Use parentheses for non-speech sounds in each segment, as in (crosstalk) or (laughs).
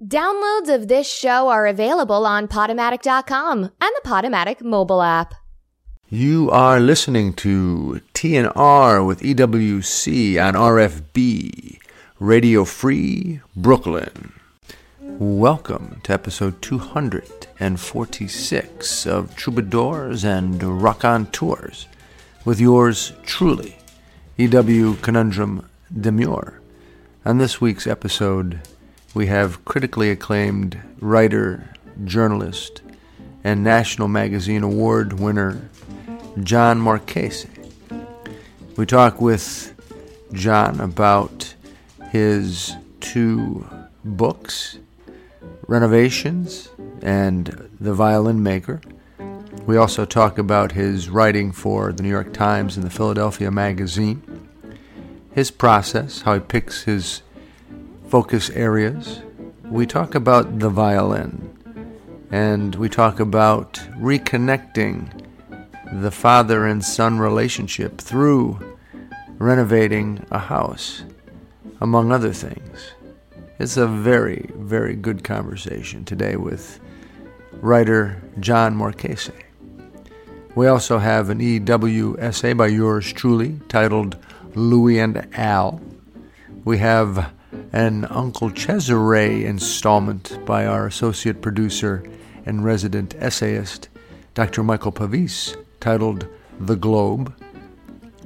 Downloads of this show are available on Podomatic.com and the Podomatic mobile app. You are listening to TNR with EWC on RFB, Radio Free Brooklyn. Welcome to episode 246 of Troubadours and Raconteurs with yours truly, EW Conundrum Demure. On this week's episode, we have critically acclaimed writer, journalist, and National Magazine Award winner John Marchese. We talk with John about his two books, Renovations and The Violin Maker. We also talk about his writing for the New York Times and the Philadelphia Magazine, his process, how he picks his focus areas. We talk about the violin, and we talk about reconnecting the father and son relationship through renovating a house, among other things. It's a very, very good conversation today with writer John Marchese. We also have an EW essay by yours truly titled Louie and Al. We have an Uncle Cesare installment by our associate producer and resident essayist, Dr. Michael Pavis, titled The Globe.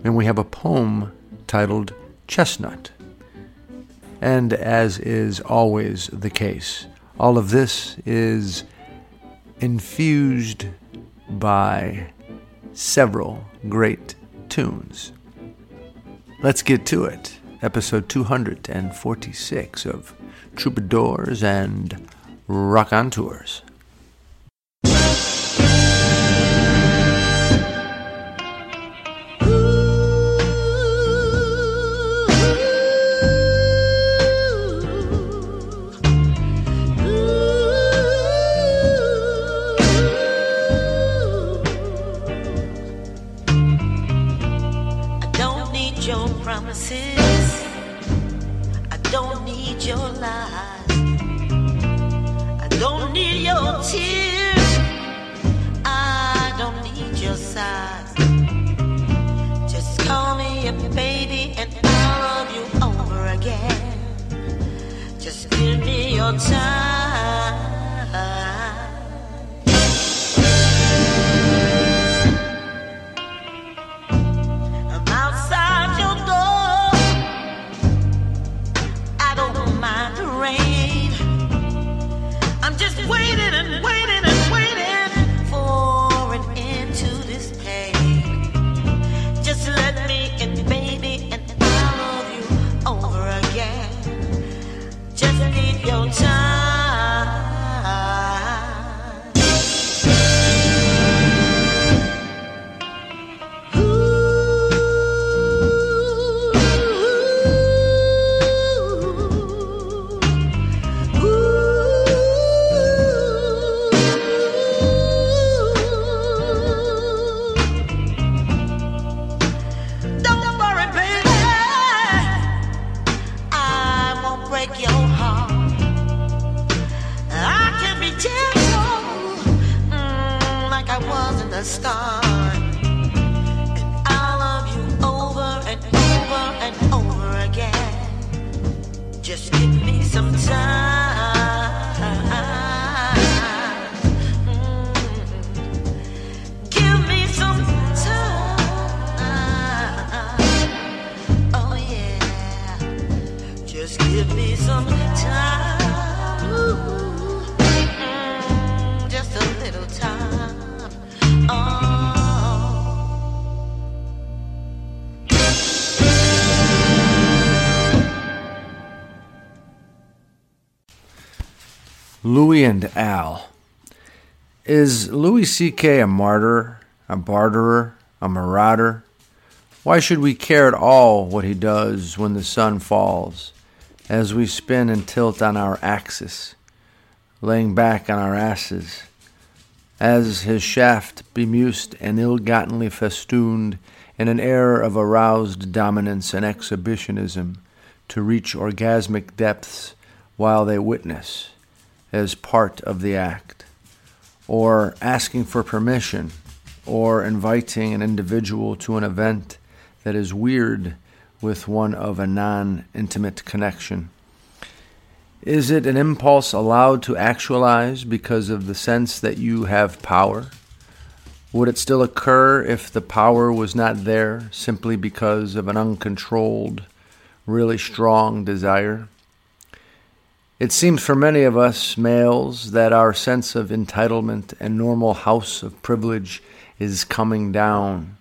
And we have a poem titled Chestnut. And as is always the case, all of this is infused by several great tunes. Let's get to it episode 246 of Troubadours and Raconteurs. Start. And I'll love you over and over and over again. Just give me some time. Louis and Al. Is Louis C.K. a martyr, a barterer, a marauder? Why should we care at all what he does when the sun falls, as we spin and tilt on our axis, laying back on our asses, as his shaft bemused and ill-gottenly festooned in an air of aroused dominance and exhibitionism to reach orgasmic depths while they witness, as part of the act, or asking for permission, or inviting an individual to an event that is weird with one of a non intimate connection? Is it an impulse allowed to actualize because of the sense that you have power? Would it still occur if the power was not there simply because of an uncontrolled, really strong desire? It seems for many of us males that our sense of entitlement and normal house of privilege is coming down.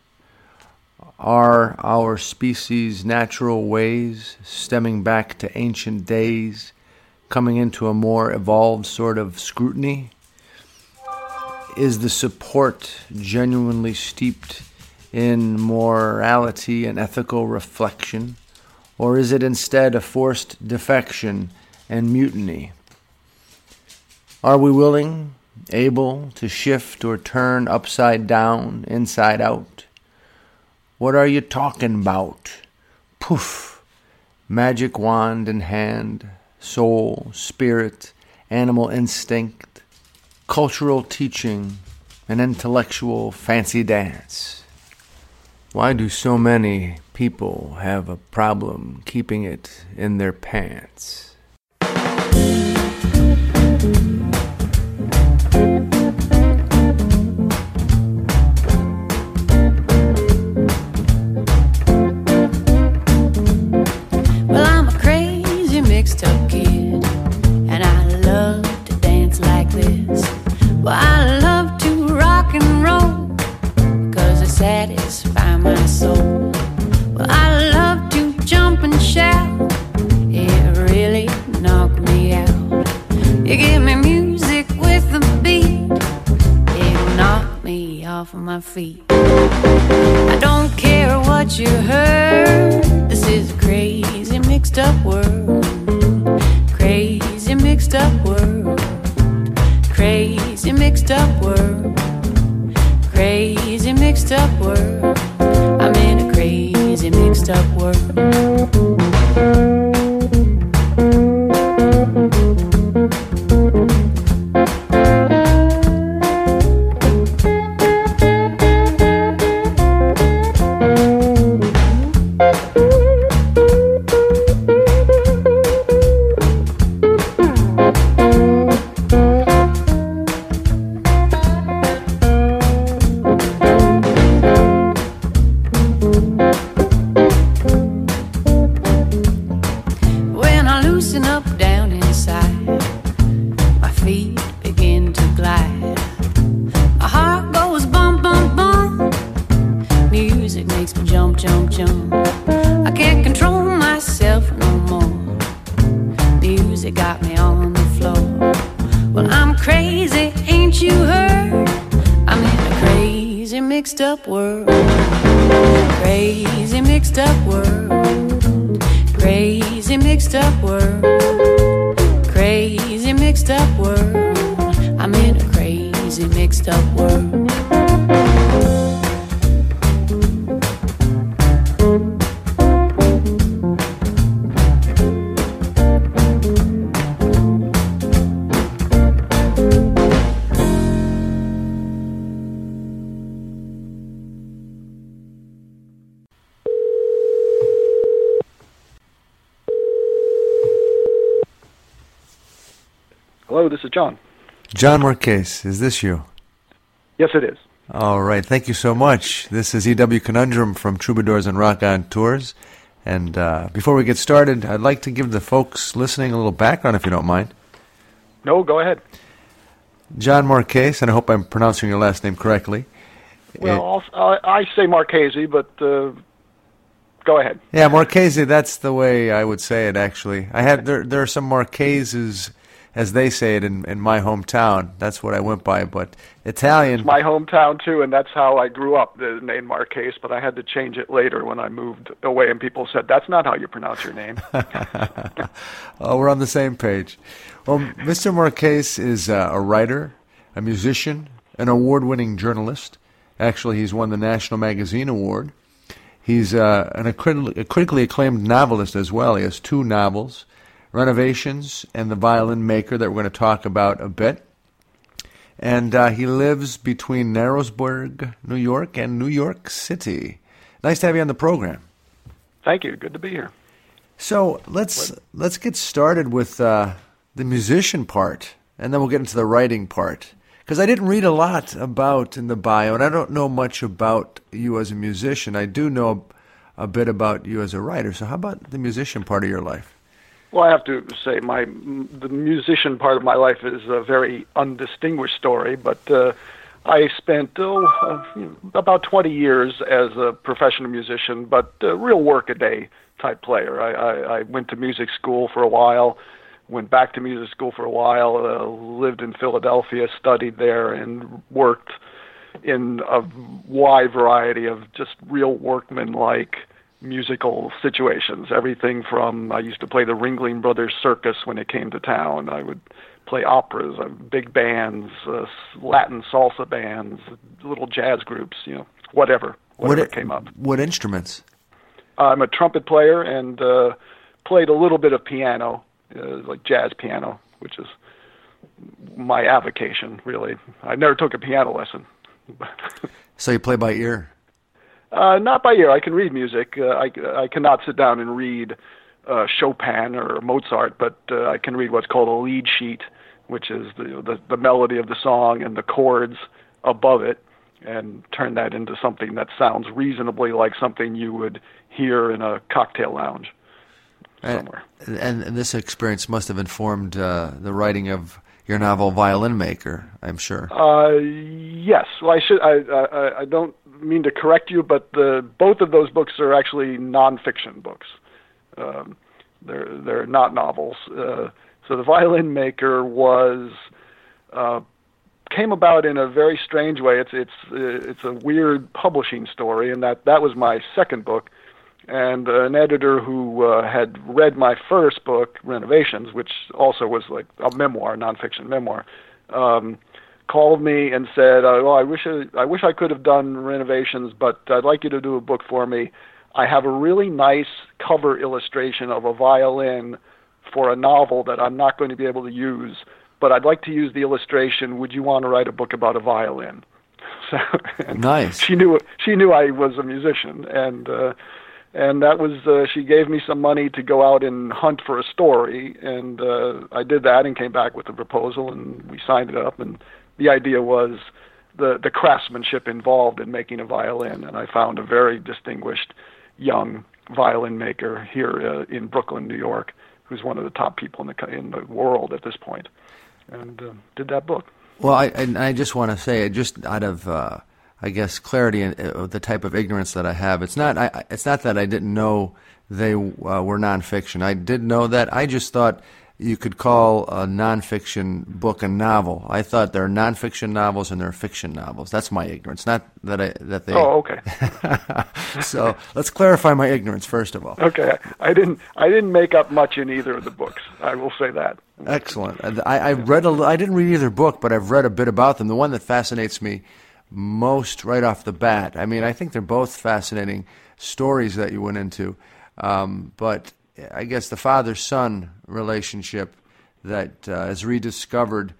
Are our species' natural ways, stemming back to ancient days, coming into a more evolved sort of scrutiny? Is the support genuinely steeped in morality and ethical reflection? Or is it instead a forced defection and mutiny? Are we willing, able to shift or turn upside down, inside out? What are you talking about? Poof! Magic wand in hand, soul, spirit, animal instinct, cultural teaching, an intellectual fancy dance. Why do so many people have a problem keeping it in their pants? Well, I'm a crazy mixed up kid, and I love to dance like this. Well, I love to rock and roll, cause it satisfies my soul. Off of my feet. I don't care what you heard. This is a crazy mixed up world. Crazy mixed up world. Crazy mixed up world. Crazy mixed up world. I'm in a crazy mixed up world. John Marquez, is this you? Yes, it is. All right, thank you so much. This is EW Conundrum from Troubadours and Raconteurs. And uh, before we get started, I'd like to give the folks listening a little background, if you don't mind. No, go ahead. John Marquez, and I hope I'm pronouncing your last name correctly. Well, I'll, I I say Marchese, but uh, go ahead. Yeah, Marchese, that's the way I would say it, actually. I had There, there are some Marcheses, as they say it, in, in my hometown. That's what I went by. But Italian, My hometown too, and that's how I grew up. The name Marchese, but I had to change it later when I moved away, and people said that's not how you pronounce your name. (laughs) Oh, we're on the same page. Well, Mr. Marquez is uh, a writer, a musician, an award winning journalist. Actually, he's won the National Magazine Award. He's uh, an, a, crit- a critically acclaimed novelist as well. He has two novels renovations and the violin maker that we're going to talk about a bit. And uh, he lives between Narrowsburg, New York, and New York City. Nice to have you on the program. Thank you. Good to be here. So let's let's get started with uh, the musician part, and then we'll get into the writing part. Because I didn't read a lot about in the bio, and I don't know much about you as a musician. I do know a bit about you as a writer. So how about the musician part of your life? Well, I have to say, my the musician part of my life is a very undistinguished story, but uh, I spent oh, uh, about 20 years as a professional musician, but uh, real work-a-day type player. I, I, I went to music school for a while, went back to music school for a while, uh, lived in Philadelphia, studied there, and worked in a wide variety of just real workman-like musical situations. Everything from I used to play the Ringling Brothers Circus when it came to town. I would play operas, uh, big bands, uh, Latin salsa bands, little jazz groups, you know, whatever, whatever what, came up. What instruments? I'm a trumpet player and uh, played a little bit of piano, uh, like jazz piano, which is my avocation, really. I never took a piano lesson. (laughs) so you play by ear? Uh, not by ear. I can read music. Uh, I, I cannot sit down and read uh, Chopin or Mozart, but uh, I can read what's called a lead sheet, which is the, the the melody of the song and the chords above it, and turn that into something that sounds reasonably like something you would hear in a cocktail lounge somewhere. And, and this experience must have informed uh, the writing of your novel Violin Maker, I'm sure. Uh, yes. Well, I should. I, I I don't mean to correct you, but the both of those books are actually nonfiction books. Um, they're they're not novels. Uh, so the Violin Maker was uh, came about in a very strange way. It's it's uh, it's a weird publishing story, and that that was my second book. And an editor who uh, had read my first book, Renovations, which also was like a memoir, nonfiction memoir, um, called me and said, "Well, I wish I, I wish I could have done renovations, but I'd like you to do a book for me. I have a really nice cover illustration of a violin for a novel that I'm not going to be able to use, but I'd like to use the illustration. Would you want to write a book about a violin?" (laughs) So nice. She knew she knew I was a musician, and uh, and that was uh, she gave me some money to go out and hunt for a story, and uh, I did that and came back with a proposal, and we signed it up and the idea was the the craftsmanship involved in making a violin, and I found a very distinguished young violin maker here uh, in Brooklyn, New York, who's one of the top people in the in the world at this point, and uh, did that book. Well, I and I just want to say, just out of uh, I guess clarity and uh, the type of ignorance that I have, it's not I, it's not that I didn't know they uh, were nonfiction. I did know that. I just thought you could call a nonfiction book a novel. I thought there are nonfiction novels and there are fiction novels. That's my ignorance, not that I that they. Oh, okay. (laughs) so let's clarify my ignorance first of all. Okay, I didn't I didn't make up much in either of the books. I will say that. Excellent. I, I read a. I didn't read either book, but I've read a bit about them. The one that fascinates me most right off the bat. I mean, I think they're both fascinating stories that you went into, um, but I guess the father son relationship that uh, is rediscovered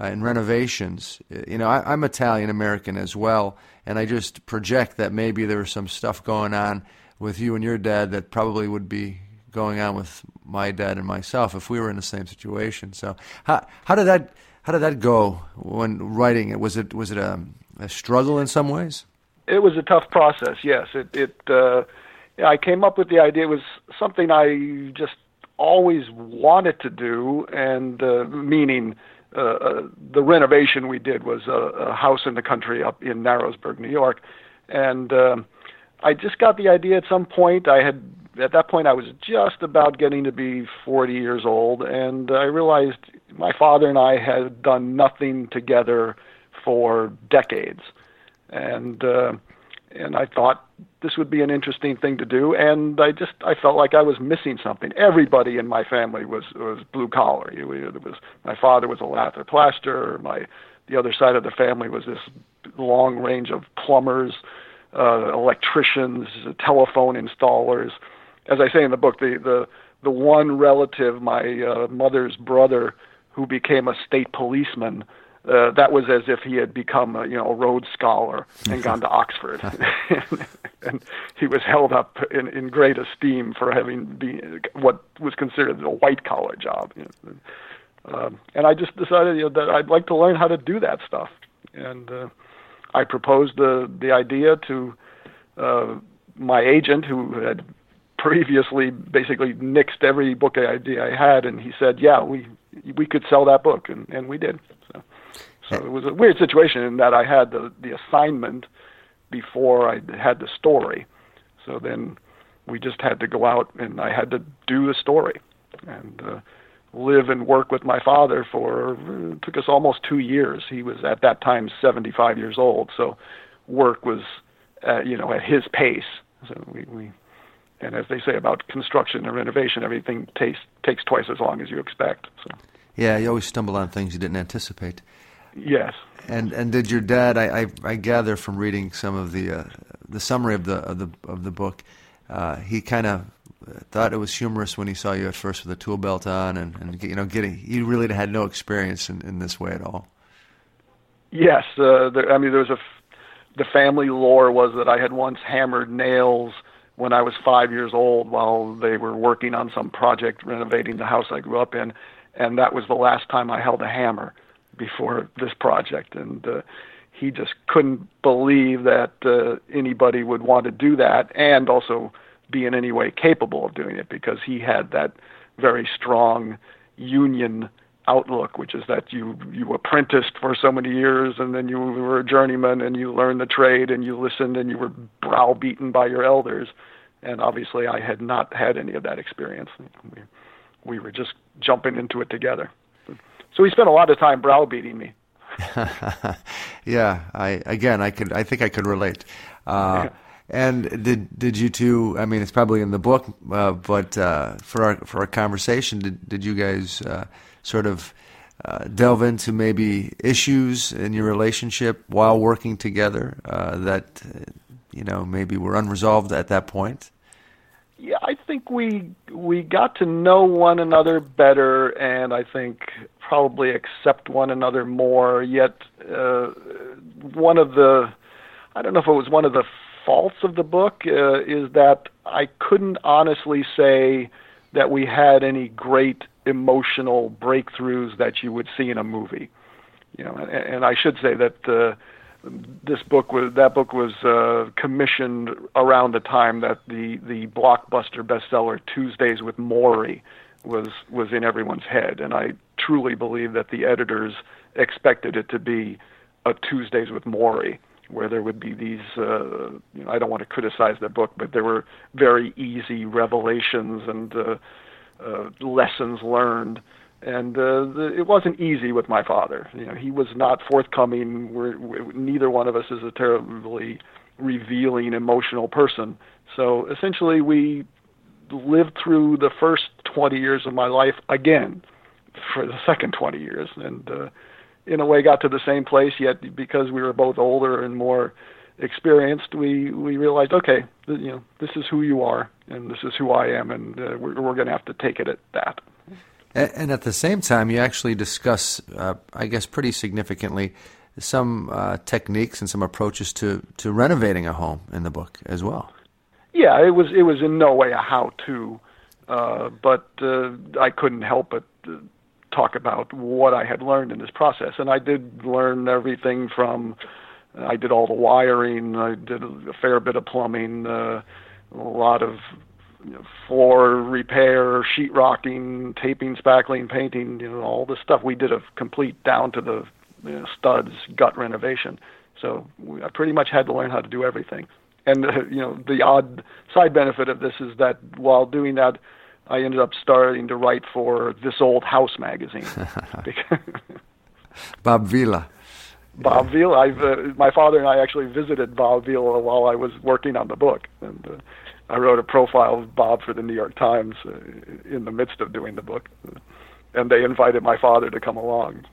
uh, in renovations. You know, I, am Italian American as well, and I just project that maybe there was some stuff going on with you and your dad that probably would be going on with my dad and myself if we were in the same situation. So, how how did that how did that go when writing it? Was it was it a, a struggle in some ways? It was a tough process. Yes, it it. Uh, I came up with the idea. It was something I just always wanted to do, and uh, meaning uh, uh, the renovation we did was a, a house in the country up in Narrowsburg, New York, and uh, I just got the idea at some point. I had at that point I was just about getting to be 40 years old, and I realized my father and I had done nothing together for decades, and uh, and I thought this would be an interesting thing to do and i just i felt like i was missing something everybody in my family was was blue collar it was my father was a lather my the other side of the family was this long range of plumbers uh electricians telephone installers as i say in the book the the the one relative, my uh, mother's brother, who became a state policeman. Uh, that was as if he had become a you know a Rhodes Scholar and gone to (laughs) Oxford, (laughs) and he was held up in, in great esteem for having been what was considered a white collar job. You know. Um, and I just decided you know, that I'd like to learn how to do that stuff, and uh, I proposed the the idea to uh, my agent, who had previously basically nixed every book idea I had, and he said, "Yeah, we we could sell that book," and and we did. So, so it was a weird situation in that I had the the assignment before I had the story. So then we just had to go out, and I had to do the story, and. Uh, live and work with my father for it took us almost two years. He was at that time 75 years old, so work was uh, you know at his pace. So we, we and as they say about construction and renovation, everything takes takes twice as long as you expect. So yeah, you always stumble on things you didn't anticipate. Yes. And and did your dad? I I, I gather from reading some of the uh, the summary of the of the of the book, uh, he kind of thought it was humorous when he saw you at first with a tool belt on, and, and you know, getting he really had no experience in, in this way at all. Yes, uh, there, I mean, there was a f- the family lore was that I had once hammered nails when I was five years old while they were working on some project renovating the house I grew up in, and that was the last time I held a hammer before this project, and uh, he just couldn't believe that uh, anybody would want to do that, and also be in any way capable of doing it because he had that very strong union outlook, which is that you you apprenticed for so many years and then you were a journeyman and you learned the trade and you listened and you were browbeaten by your elders. And obviously, I had not had any of that experience. We, we were just jumping into it together. So he spent a lot of time browbeating me. (laughs) yeah, I again, I could, I think I could relate. Uh, and did did you two? I mean, it's probably in the book, uh, but uh, for our for our conversation, did did you guys uh, sort of uh, delve into maybe issues in your relationship while working together uh, that you know maybe were unresolved at that point? Yeah, I think we we got to know one another better, and I think probably accept one another more. Yet, uh, one of the I don't know if it was one of the faults of the book uh, is that I couldn't honestly say that we had any great emotional breakthroughs that you would see in a movie. You know, and, and I should say that uh, this book was that book was uh, commissioned around the time that the the blockbuster bestseller Tuesdays with Morrie was was in everyone's head, and I truly believe that the editors expected it to be a Tuesdays with Morrie where there would be these uh, you know, I don't want to criticize the book, but there were very easy revelations and uh, uh, lessons learned. And uh, the, it wasn't easy with my father. You know, he was not forthcoming. We're, we, neither one of us is a terribly revealing, emotional person. So essentially, we lived through the first 20 years of my life again for the second 20 years, and uh, in a way got to the same place yet because we were both older and more experienced we we realized okay th- you know this is who you are and this is who I am and uh, we're we're going to have to take it at that. And, at the same time you actually discuss uh, I guess pretty significantly some uh, techniques and some approaches to to renovating a home in the book as well. Yeah it was it was in no way a how to uh, but uh, I couldn't help but uh, talk about what I had learned in this process. And I did learn everything from I did all the wiring, I did a fair bit of plumbing, uh, a lot of you know, floor repair, sheetrocking, taping, spackling, painting, you know, all this stuff. We did a complete down to the you know, studs gut renovation. So we, I pretty much had to learn how to do everything. And uh, you know, the odd side benefit of this is that while doing that, I ended up starting to write for This Old House magazine. (laughs) (laughs) Bob Vila. Bob Vila. I've uh, my father and I actually visited Bob Vila while I was working on the book, and uh, I wrote a profile of Bob for the New York Times uh, in the midst of doing the book, and they invited my father to come along.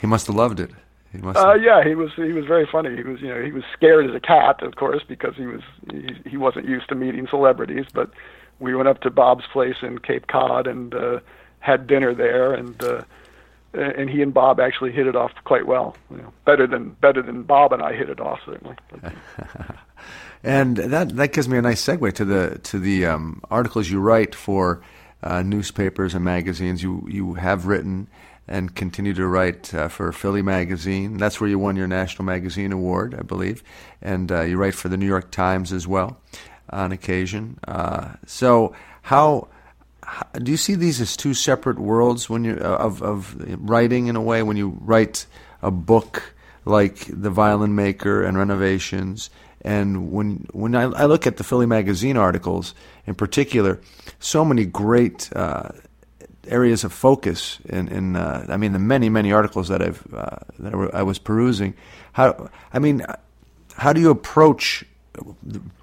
He must have loved it. He must. Uh, yeah, he was. He was very funny. He was. You know, he was scared as a cat, of course, because he was. He, he wasn't used to meeting celebrities, but we went up to Bob's place in Cape Cod and uh, had dinner there, and uh, and he and Bob actually hit it off quite well. You know, better than better than Bob and I hit it off certainly. (laughs) and that that gives me a nice segue to the to the um, articles you write for uh, newspapers and magazines. You you have written and continue to write uh, for Philly Magazine. That's where you won your National Magazine Award, I believe, and uh, you write for the New York Times as well on occasion. Uh, so how do you see these as two separate worlds when you uh, of of writing in a way when you write a book like The Violin Maker and Renovations and when when I, I look at the Philly Magazine articles in particular so many great uh, areas of focus in, in uh, I mean the many many articles that I've uh, that I was perusing how I mean how do you approach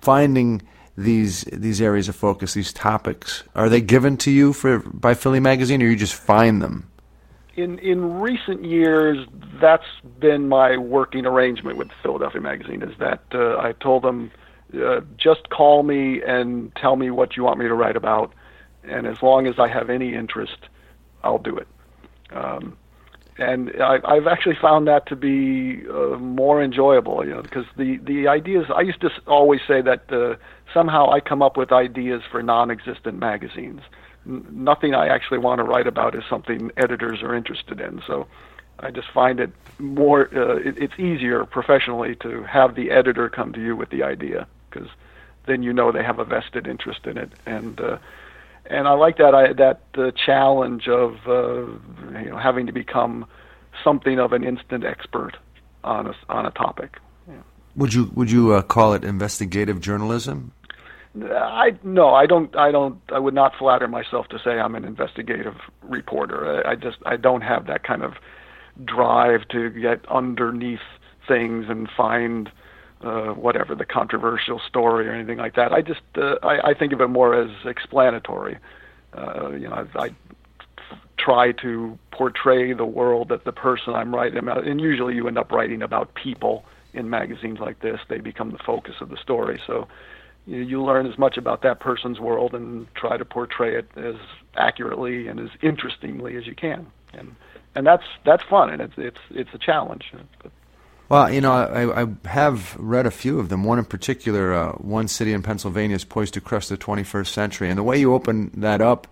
finding these these areas of focus, these topics? Are they given to you for by Philly Magazine, or you just find them? In in recent years, that's been my working arrangement with Philadelphia Magazine. Is that uh, I told them, uh, just call me and tell me what you want me to write about, and as long as I have any interest, I'll do it. Um, and I, I've actually found that to be uh, more enjoyable, you know, because the the ideas I used to always say that uh, somehow I come up with ideas for non-existent magazines. N- nothing I actually want to write about is something editors are interested in. So I just find it more uh, it, it's easier professionally to have the editor come to you with the idea because then you know they have a vested interest in it and. Uh, and I like that I, that uh, challenge of uh, you know having to become something of an instant expert on a on a topic. Yeah. Would you would you uh, call it investigative journalism? I no, I don't. I don't. I would not flatter myself to say I'm an investigative reporter. I, I just I don't have that kind of drive to get underneath things and find uh, whatever the controversial story or anything like that. I just uh, I, I think of it more as explanatory. Uh, you know, I, I try to portray the world that the person I'm writing about, and usually you end up writing about people in magazines like this. They become the focus of the story. So you, learn as much about that person's world and try to portray it as accurately and as interestingly as you can. And and that's that's fun and it's it's it's a challenge. Well, you know, I, I have read a few of them. One in particular, uh, one city in Pennsylvania is poised to crush the 21st century, and the way you open that up,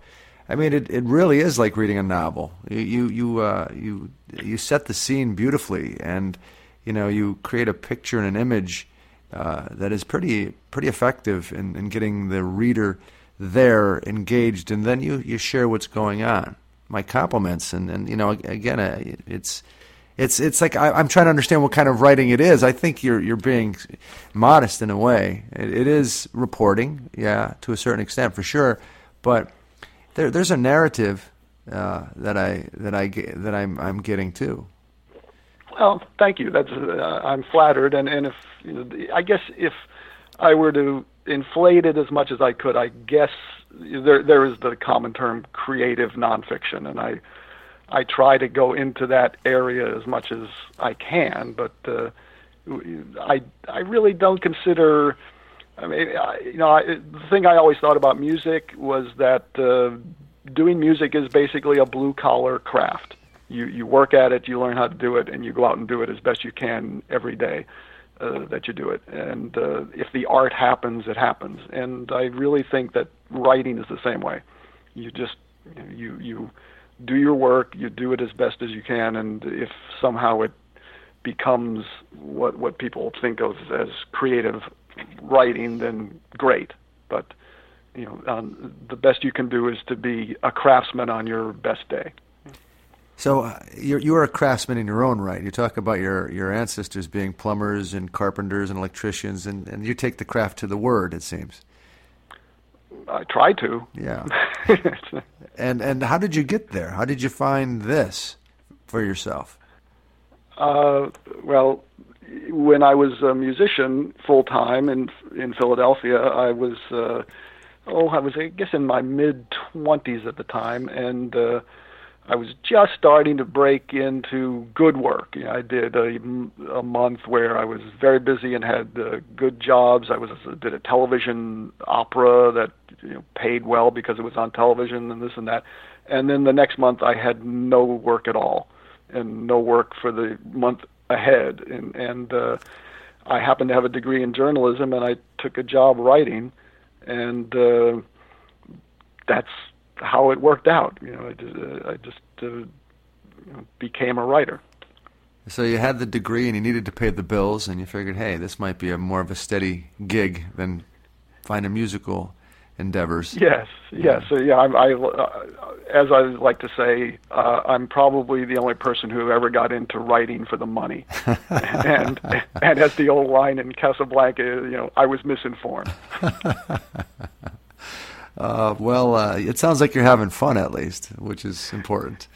I mean, it, it really is like reading a novel. You you you, uh, you you set the scene beautifully, and you know you create a picture and an image uh, that is pretty pretty effective in, in getting the reader there engaged, and then you, you share what's going on. My compliments, and, and you know again, uh, it's it's it's like I, am trying to understand what kind of writing it is. I think you're you're being modest in a way. It, it is reporting, yeah, to a certain extent for sure, but there there's a narrative uh, that I that I that I'm I'm getting too. Well, thank you. That's uh, I'm flattered, and and if you know, I guess if I were to inflate it as much as I could, I guess there there is the common term creative nonfiction, and I I try to go into that area as much as I can, but uh, I I really don't consider. I mean, I, you know, I, the thing I always thought about music was that uh, doing music is basically a blue collar craft. You you work at it, you learn how to do it, and you go out and do it as best you can every day uh, that you do it. And uh, if the art happens, it happens. And I really think that writing is the same way. You just you you do your work, you do it as best as you can, and if somehow it becomes what what people think of as creative writing, then great. But you know, um, the best you can do is to be a craftsman on your best day. So uh, you're you are a craftsman in your own right. You talk about your, your ancestors being plumbers and carpenters and electricians, and, and you take the craft to the word. It seems. I try to. Yeah. (laughs) and and how did you get there? How did you find this for yourself? Uh, well, when I was a musician full time in in Philadelphia, I was uh, oh I was I guess in my mid twenties at the time, and uh, I was just starting to break into good work. You know, I did a, a month where I was very busy and had uh, good jobs. I was did a television opera that you know, paid well because it was on television and this and that. And then the next month I had no work at all and no work for the month ahead. And and uh, I happened to have a degree in journalism and I took a job writing, and uh, that's how it worked out. You know, I just, uh, I just uh, you know, became a writer. So you had the degree and you needed to pay the bills, and you figured, hey, this might be a more of a steady gig than find a musical endeavors. Yes, yes. So yeah, I, I uh, as I like to say, uh, I'm probably the only person who ever got into writing for the money. (laughs) and and as the old line in Casablanca, you know, I was misinformed. (laughs) Uh, well, uh, it sounds like you're having fun at least, which is important.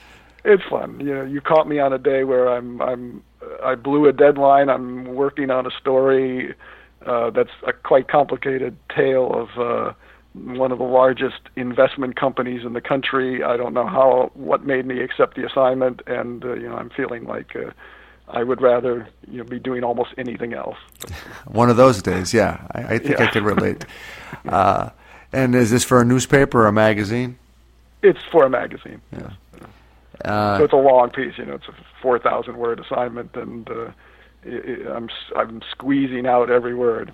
It's fun. You know, you caught me on a day where I'm I'm I blew a deadline. I'm working on a story uh, that's a quite complicated tale of uh, one of the largest investment companies in the country. I don't know how what made me accept the assignment, and uh, you know, I'm feeling like. Uh, I would rather you know be doing almost anything else. (laughs) One of those days, yeah. I, I think Yeah. I can relate. (laughs) Uh, and is this for a newspaper or a magazine? It's for a magazine. Uh, so it's a long piece. You know, it's a four thousand word assignment, and uh, i i I'm I'm squeezing out every word.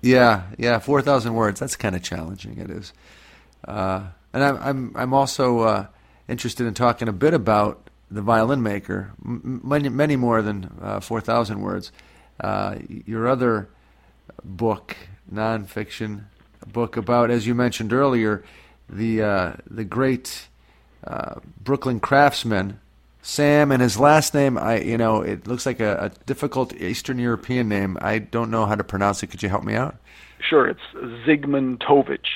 Yeah, yeah, four thousand words. That's kind of challenging. It is, uh, and I'm I'm I'm also uh, interested in talking a bit about the violin maker. M- many many more than uh, four thousand words. Uh, your other book, nonfiction book about, as you mentioned earlier, the uh, the great uh, Brooklyn craftsman. Sam and his last name, I you know, it looks like a, a difficult Eastern European name. I don't know how to pronounce it. Could you help me out? Sure, it's Zygmunt Tovich.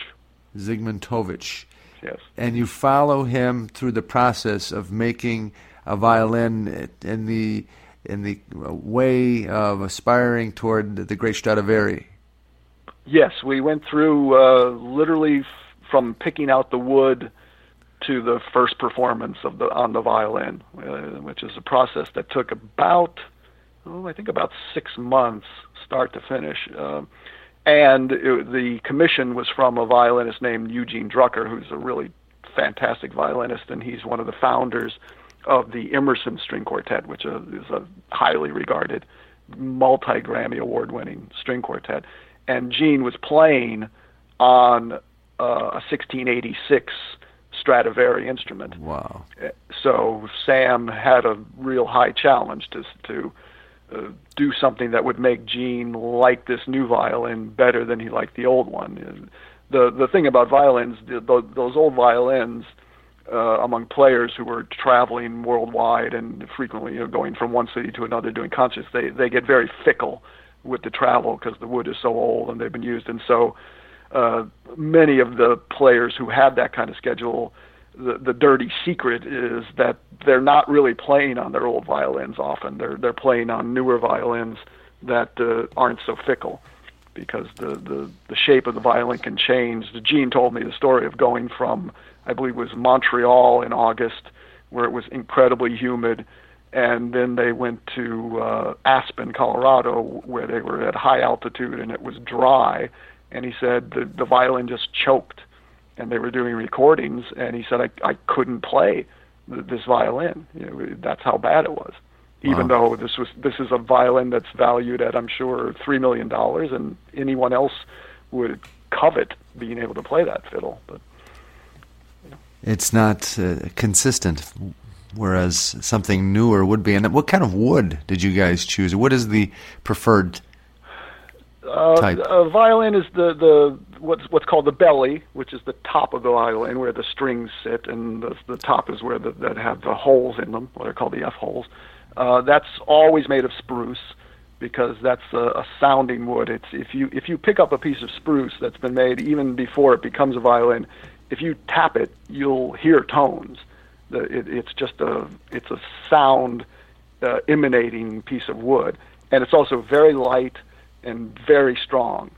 Zygmuntowicz. Yes. And you follow him through the process of making a violin in the in the way of aspiring toward the great Stradivari. Yes, we went through uh, literally f- from picking out the wood to the first performance of the on the violin, uh, which is a process that took about oh, I think about six months, start to finish. Um and it, the commission was from a violinist named Eugene Drucker, who's a really fantastic violinist, and he's one of the founders of the Emerson String Quartet, which is is a highly regarded, multi Grammy award winning string quartet. And Gene was playing on uh, a 1686 Stradivari instrument. Wow. So Sam had a real high challenge to to uh, do something that would make Gene like this new violin better than he liked the old one. The the thing about violins, the, the, those old violins, uh, among players who were traveling worldwide and frequently you know, going from one city to another doing concerts, they they get very fickle with the travel because the wood is so old and they've been used, and so uh, many of the players who have that kind of schedule, the, the dirty secret is that they're not really playing on their old violins often. They're they're playing on newer violins that uh, aren't so fickle because the, the the shape of the violin can change. Gene told me the story of going from I believe it was Montreal in August where it was incredibly humid and then they went to uh, Aspen, Colorado, where they were at high altitude and it was dry. And he said the the violin just choked, and they were doing recordings. And he said I I couldn't play th- this violin. You know, that's how bad it was. Even though this was this is a violin that's valued at I'm sure three million dollars, and anyone else would covet being able to play that fiddle. But It's not uh, consistent, whereas something newer would be. And what kind of wood did you guys choose? What is the preferred Uh, type? A violin is the the what's what's called the belly, which is the top of the violin where the strings sit, and the, the top is where the, that have the holes in them, what are called the F holes. Uh, that's always made of spruce because that's a, a sounding wood. It's if you if you pick up a piece of spruce that's been made even before it becomes a violin, if you tap it, you'll hear tones. It, it's just a it's a sound uh, emanating piece of wood, and it's also very light and very strong.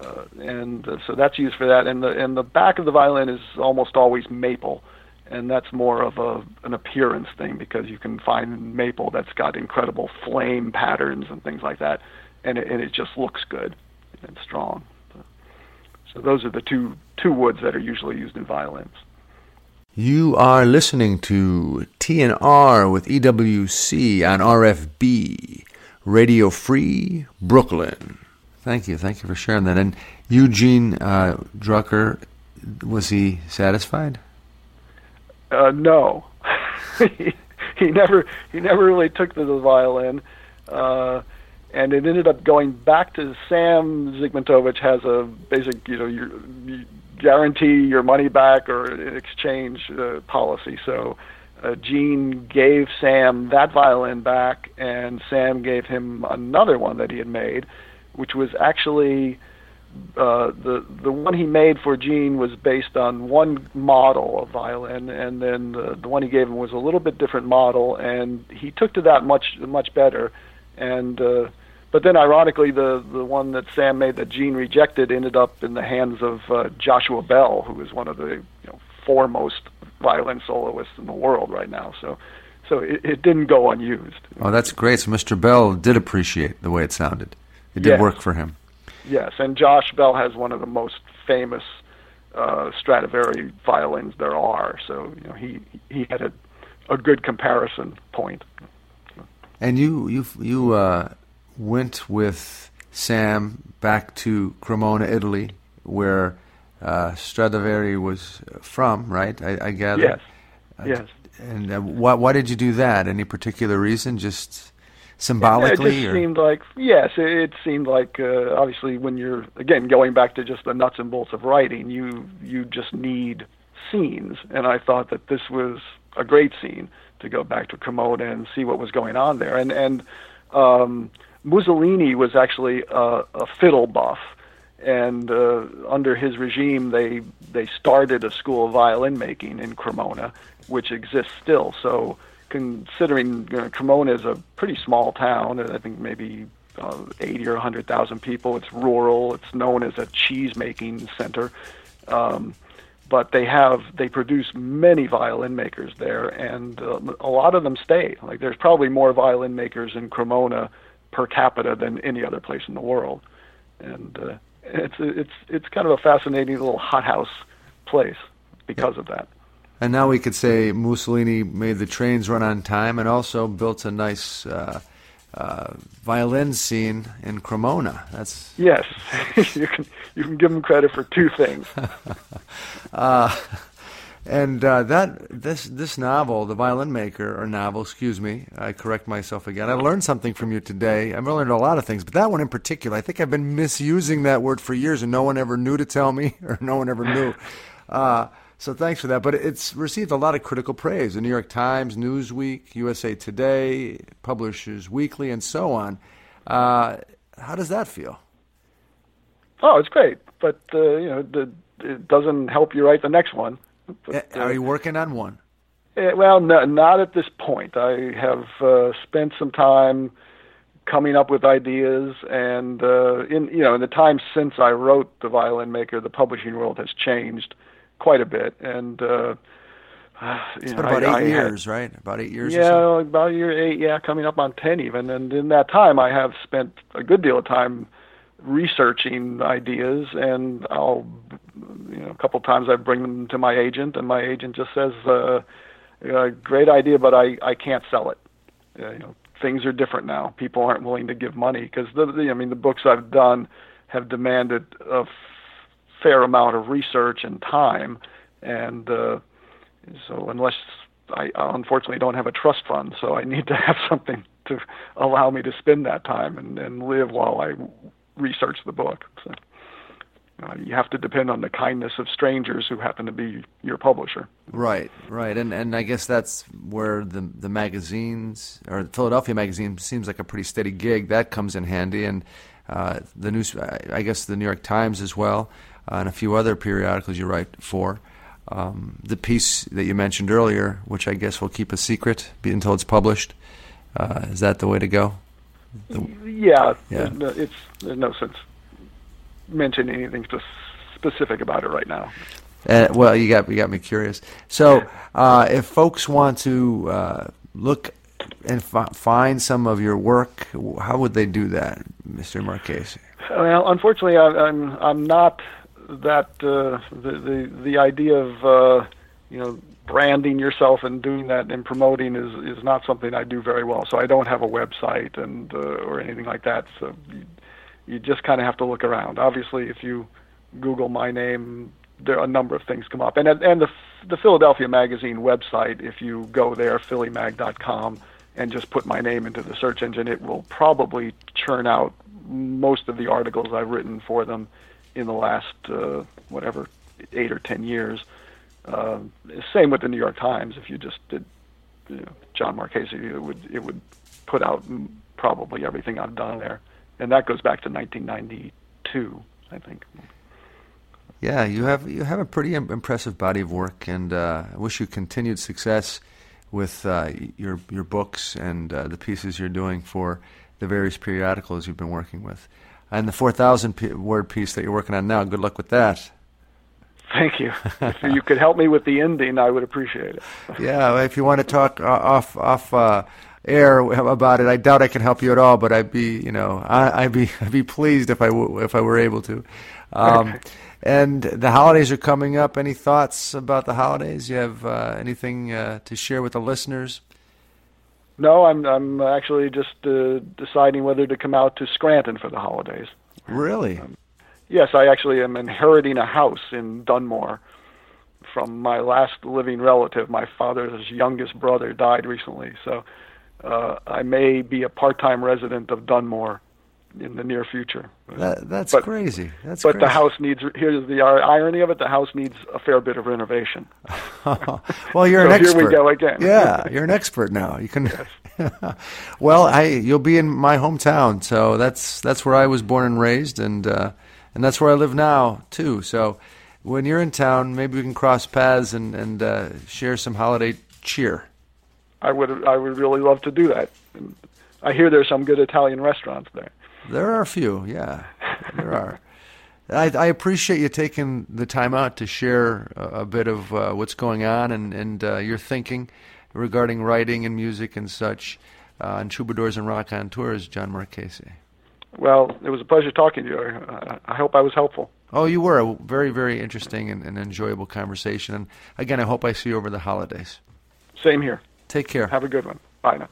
Uh, and uh, so that's used for that. And the and the back of the violin is almost always maple, and that's more of a an appearance thing because you can find maple that's got incredible flame patterns and things like that, and it, and it just looks good and strong. So those are the two two woods that are usually used in violins. You are listening to TNR with EWC on RFB, Radio Free Brooklyn. Thank you. Thank you for sharing that. And Eugene uh, Drucker, was he satisfied? Uh, no, he, (laughs) he never he never really took to the violin, uh, and it ended up going back to Sam Zygmuntowicz has a basic you know your, you guarantee your money back or exchange uh, policy. So uh, Gene gave Sam that violin back, and Sam gave him another one that he had made, which was actually uh, the the one he made for Gene was based on one model of violin, and then the, the one he gave him was a little bit different model, and he took to that much much better. And uh, but then, ironically, the the one that Sam made that Gene rejected ended up in the hands of uh, Joshua Bell, who is one of the you know, foremost violin soloists in the world right now. So. So it, it didn't go unused. Oh, that's great. So Mr. Bell did appreciate the way it sounded. It did Yes. work for him. Yes, and Josh Bell has one of the most famous uh, Stradivari violins there are. So you know he he had a a good comparison point. And you you you uh, went with Sam back to Cremona, Italy, where uh, Stradivari was from, right? I, I gather. Yes, Uh, yes. And uh, why why did you do that? Any particular reason? Just symbolically? it just or seemed like yes, it, it seemed like uh, obviously when you're again going back to just the nuts and bolts of writing, you you just need scenes, and I thought that this was a great scene to go back to Cremona and see what was going on there, and and um, Mussolini was actually a, a fiddle buff, and uh, under his regime, they they started a school of violin making in Cremona, which exists still. So, considering you know, Cremona is a pretty small town, and I think maybe uh, 80 or 100,000 people. It's rural. It's known as a cheese making center. Um, but they have they produce many violin makers there, and uh, a lot of them stay. Like there's probably more violin makers in Cremona per capita than any other place in the world, and uh, it's it's it's kind of a fascinating little hothouse place because of that. and now we could say Mussolini made the trains run on time, and also built a nice uh, uh, violin scene in Cremona. That's Yes, (laughs) you can you can give them credit for two things. (laughs) Uh, and uh, that this this novel, The Violin Maker, or novel, excuse me, I correct myself again. I learned something from you today. I've learned a lot of things, but that one in particular, I think I've been misusing that word for years, and no one ever knew to tell me, (laughs) or no one ever knew. (laughs) Uh, so thanks for that. But it's received a lot of critical praise. The New York Times, Newsweek, USA Today, Publishers Weekly, and so on. Uh, how does that feel? Oh, it's great, but uh, you know the, it doesn't help you write the next one. But, Uh, Are you working on one? Eh, well, no, not at this point. I have uh, spent some time coming up with ideas, and uh, in you know in the time since I wrote The Violin Maker, the publishing world has changed quite a bit, and uh, (sighs) It's been know, about eight I, I had- years, right? About eight years. yeah, so? about a year eight, yeah, coming up on ten even. And in that time, I have spent a good deal of time researching ideas, and I'll, you know, a couple times I bring them to my agent, and my agent just says, uh, uh, "Great idea, but I I can't sell it." Uh, you know, things are different now. People aren't willing to give money because the, the I mean the books I've done have demanded a f- fair amount of research and time, and uh, so unless I unfortunately don't have a trust fund, so I need to have (laughs) something to allow me to spend that time and, and live while I research the book. So uh, you have to depend on the kindness of strangers who happen to be your publisher. Right, right, and and I guess that's where the the magazines or the Philadelphia magazine seems like a pretty steady gig. That comes in handy, and uh, the news, I guess the New York Times as well, uh, and a few other periodicals you write for. Um, the piece that you mentioned earlier, which I guess we'll keep a secret until it's published, uh, is that the way to go? Yeah, Yeah. no- it's there's no sense mentioning anything specific about it right now. Uh, well, you got you got me curious. So, uh, if folks want to uh, look and fi- find some of your work, how would they do that, Mr. Marchese? Well, unfortunately, I, I'm I'm not that uh, the the the idea of uh, you know branding yourself and doing that and promoting is is not something I do very well. So I don't have a website and uh, or anything like that. So you, you just kind of have to look around. Obviously, if you Google my name, there are a number of things come up. And and the the Philadelphia Magazine website, if you go there, phillymag.com, and just put my name into the search engine, it will probably churn out most of the articles I've written for them in the last uh, whatever eight or ten years. Uh, same with the New York Times. If you just did you know, John Marchese, it would it would put out probably everything I've done there, and that goes back to 1992, I think. Yeah, you have you have a pretty impressive body of work, and uh, I wish you continued success with uh, your your books and uh, the pieces you're doing for the various periodicals you've been working with. And the 4,000 p- word piece that you're working on now, good luck with that. Thank you. if you could help me with the ending, I would appreciate it. (laughs) yeah, if you want to talk uh, off off uh, air about it, I doubt I can help you at all. But I'd be, you know, I, I'd be I'd be pleased if I w- if I were able to. Um, Okay. And the holidays are coming up. Any thoughts about the holidays? You have uh, anything uh, to share with the listeners? No, I'm I'm actually just uh, deciding whether to come out to Scranton for the holidays. Really? Yes, I actually am inheriting a house in Dunmore from my last living relative. My father's youngest brother died recently, so uh, I may be a part-time resident of Dunmore in the near future. That, that's But- crazy. That's but crazy. the house needs. Here's the irony of it: the house needs a fair bit of renovation. (laughs) well, you're an So here expert. we go again. Yeah, you're an expert now. You can. (laughs) well, I you'll be in my hometown, so that's that's where I was born and raised, and uh, and that's where I live now too. So when you're in town, maybe we can cross paths and and uh, share some holiday cheer. I would. I would really love to do that. I hear there's some good Italian restaurants there. There are a few, yeah, there are. I, I appreciate you taking the time out to share a, a bit of uh, what's going on and and uh, your thinking regarding writing and music and such uh, on Troubadours and Raconteurs, John Marchese. Well, it was a pleasure talking to you. I, I hope I was helpful. Oh, you were a very, very interesting and, and enjoyable conversation. And again, I hope I see you over the holidays. Same here. Take care. Have a good one. Bye now.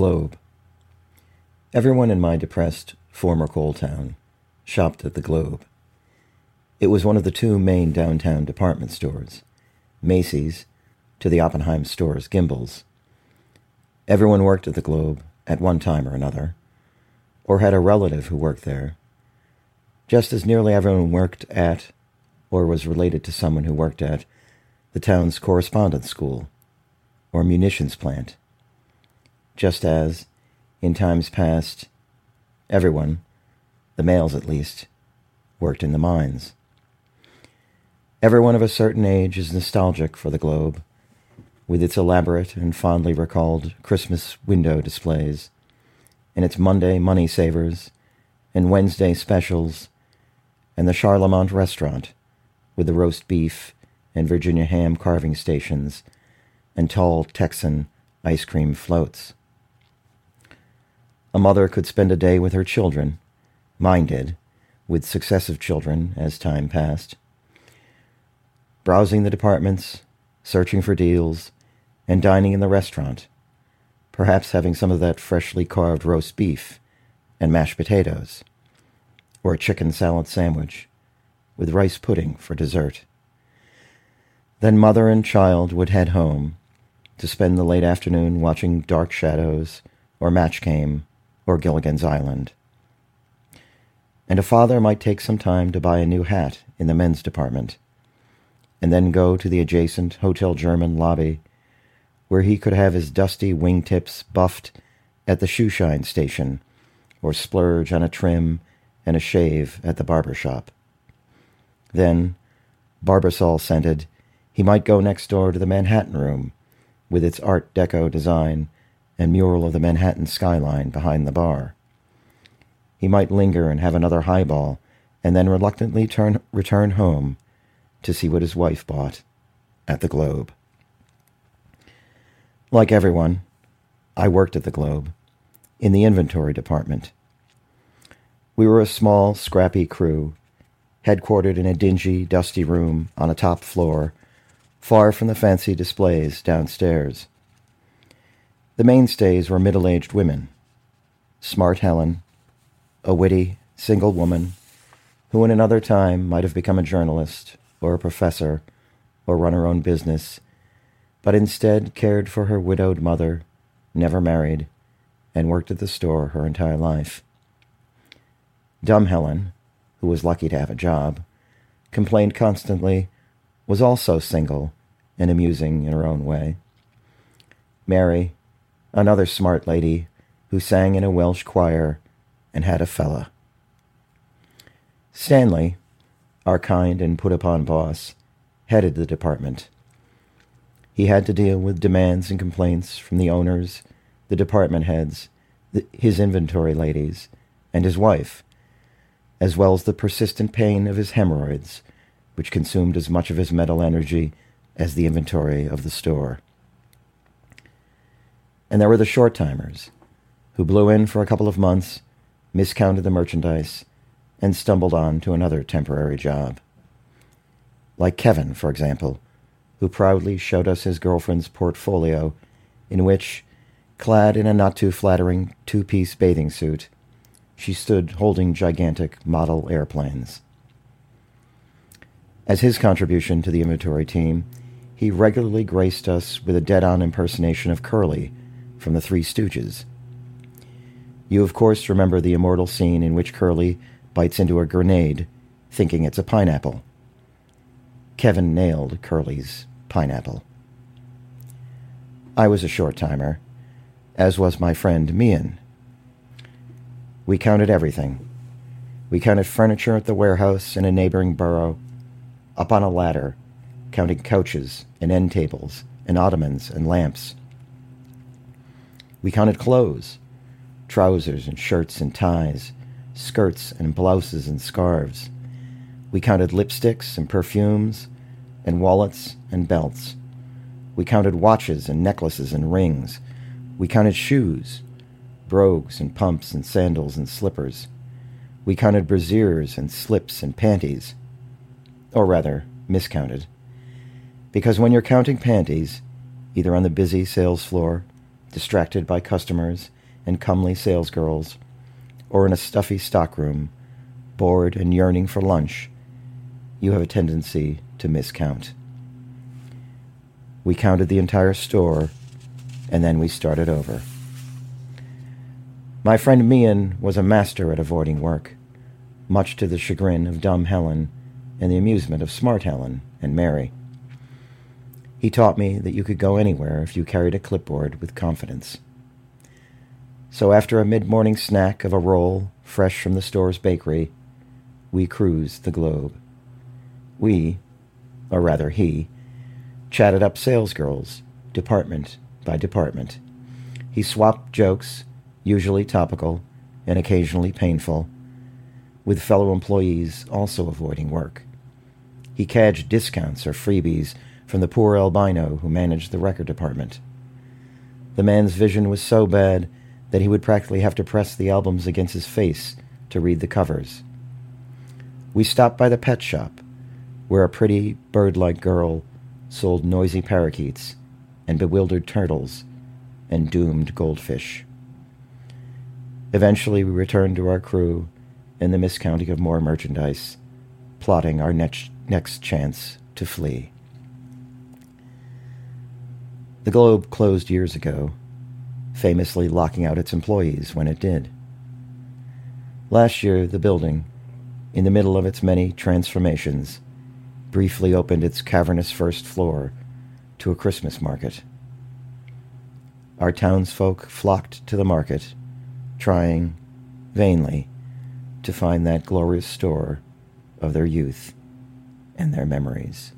Globe. Everyone in my depressed former coal town shopped at the Globe. It was one of the two main downtown department stores, Macy's to the Oppenheim store's Gimbels. Everyone worked at the Globe at one time or another, or had a relative who worked there, just as nearly everyone worked at or was related to someone who worked at the town's correspondence school or munitions plant, just as, in times past, everyone, the males at least, worked in the mines. Everyone of a certain age is nostalgic for the globe, with its elaborate and fondly recalled Christmas window displays, and its Monday money savers, and Wednesday specials, and the Charlemont restaurant, with the roast beef and Virginia ham carving stations, and tall Texan ice cream floats. A mother could spend a day with her children, mine did, with successive children as time passed, browsing the departments, searching for deals, and dining in the restaurant, perhaps having some of that freshly carved roast beef and mashed potatoes, or a chicken salad sandwich with rice pudding for dessert. Then mother and child would head home to spend the late afternoon watching Dark Shadows or Match Game or Gilligan's Island. And a father might take some time to buy a new hat in the men's department and then go to the adjacent Hotel Jermyn lobby where he could have his dusty wingtips buffed at the shoeshine station or splurge on a trim and a shave at the barber shop. Then, Barbasol scented, he might go next door to the Manhattan Room with its Art Deco design and mural of the Manhattan skyline behind the bar. He might linger and have another highball and then reluctantly turn, return home to see what his wife bought at the Globe. Like everyone, I worked at the Globe, in the inventory department. We were a small, scrappy crew, headquartered in a dingy, dusty room on a top floor, far from the fancy displays downstairs. The mainstays were middle aged women Smart Helen, a witty, single woman who in another time might have become a journalist or a professor or run her own business, but instead cared for her widowed mother, never married, and worked at the store her entire life. Dumb Helen, who was lucky to have a job, complained constantly, was also single and amusing in her own way. Mary, another smart lady who sang in a Welsh choir and had a fella. Stanley, our kind and put upon boss, headed the department. He had to deal with demands and complaints from the owners, the department heads, the, his inventory ladies, and his wife, as well as the persistent pain of his hemorrhoids, which consumed as much of his mental energy as the inventory of the store. And there were the short timers, who blew in for a couple of months, miscounted the merchandise, and stumbled on to another temporary job. Like Kevin, for example, who proudly showed us his girlfriend's portfolio, in which, clad in a not too flattering two piece bathing suit, she stood holding gigantic model airplanes. As his contribution to the inventory team, he regularly graced us with a dead on impersonation of Curly from the Three Stooges. You, of course, remember the immortal scene in which Curly bites into a grenade, thinking it's a pineapple. Kevin nailed Curly's pineapple. I was a short timer, as was my friend Meehan. We counted everything. We counted furniture at the warehouse in a neighboring borough, up on a ladder, counting couches and end tables and ottomans and lamps. We counted clothes, trousers and shirts and ties, skirts and blouses and scarves. We counted lipsticks and perfumes, and wallets and belts. We counted watches and necklaces and rings. We counted shoes, brogues and pumps and sandals and slippers. We counted brassieres and slips and panties. Or rather, miscounted. Because when you're counting panties, either on the busy sales floor, distracted by customers and comely salesgirls, or in a stuffy stockroom, bored and yearning for lunch, you have a tendency to miscount. We counted the entire store, and then we started over. My friend Meehan was a master at avoiding work, much to the chagrin of dumb Helen and the amusement of smart Helen and Mary. He taught me that you could go anywhere if you carried a clipboard with confidence. So after a mid-morning snack of a roll fresh from the store's bakery, we cruised the globe. We, or rather he, chatted up salesgirls, department by department. He swapped jokes, usually topical and occasionally painful, with fellow employees also avoiding work. He cadged discounts or freebies from the poor albino who managed the record department. The man's vision was so bad that he would practically have to press the albums against his face to read the covers. We stopped by the pet shop, where a pretty bird-like girl sold noisy parakeets and bewildered turtles and doomed goldfish. Eventually, we returned to our crew in the miscounting of more merchandise, plotting our next, next chance to flee. The Globe closed years ago, famously locking out its employees when it did. Last year, the building, in the middle of its many transformations, briefly opened its cavernous first floor to a Christmas market. Our townsfolk flocked to the market, trying, vainly, to find that glorious store of their youth and their memories.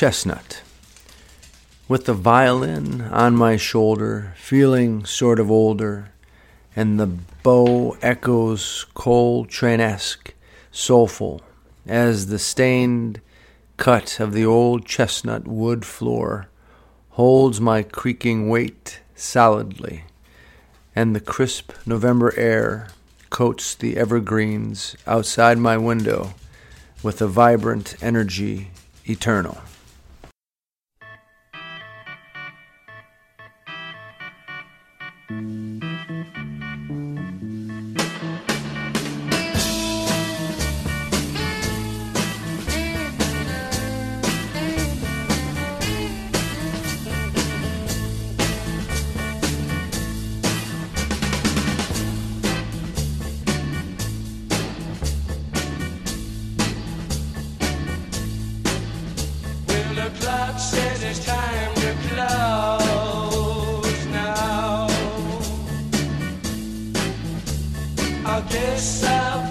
Chestnut. With the violin on my shoulder, feeling sort of older, and the bow echoes Coltrane-esque, soulful, as the stained cut of the old chestnut wood floor holds my creaking weight solidly, and the crisp November air coats the evergreens outside my window with a vibrant energy eternal. Guess I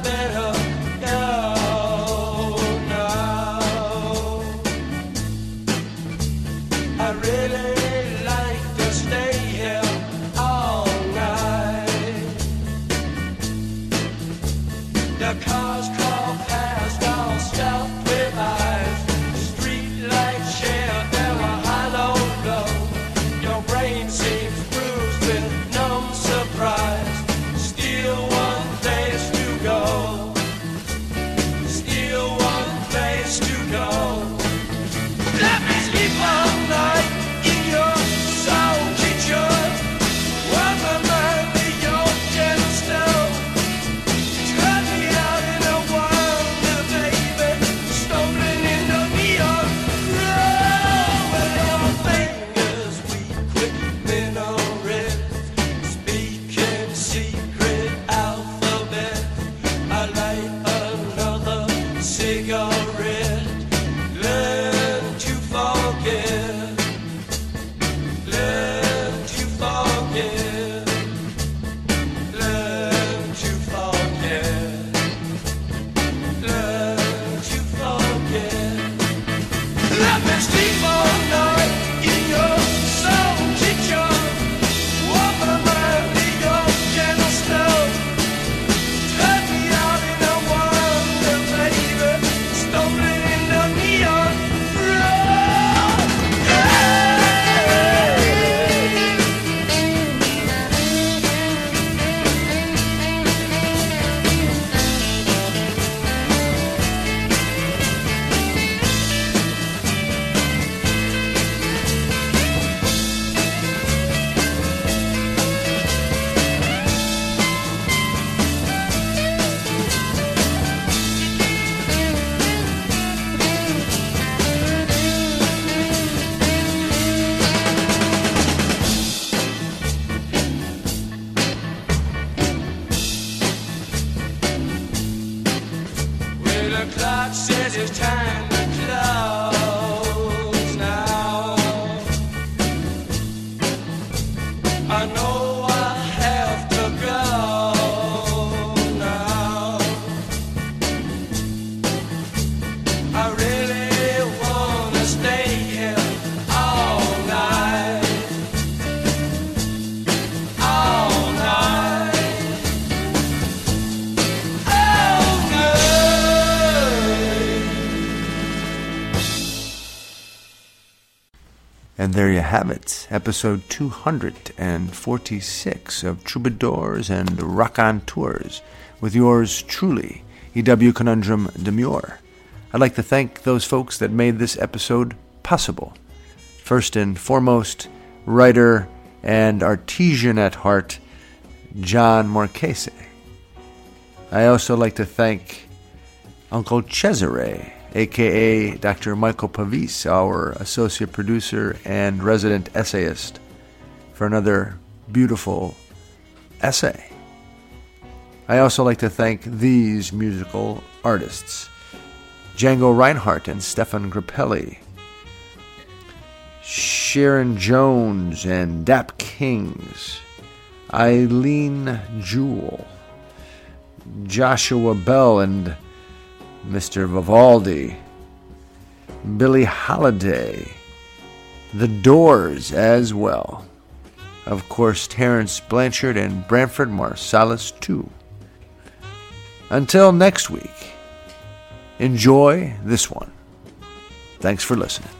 have episode 246 of Troubadours and Raconteurs, with yours truly, EW Conundrum Demure. I'd like to thank those folks that made this episode possible. First and foremost, writer and artesian at heart, John Marchese. I also like to thank Uncle Cesare, aka Dr. Michael Pavis, our associate producer and resident essayist, for another beautiful essay. I also like to thank these musical artists Django Reinhardt and Stefan Grappelli, Sharon Jones and Dap Kings, Eilen Jewell, Joshua Bell and Mr. Vivaldi, Billie Holiday, The Doors as well. Of course, Terence Blanchard and Branford Marsalis too. Until next week, enjoy this one. Thanks for listening.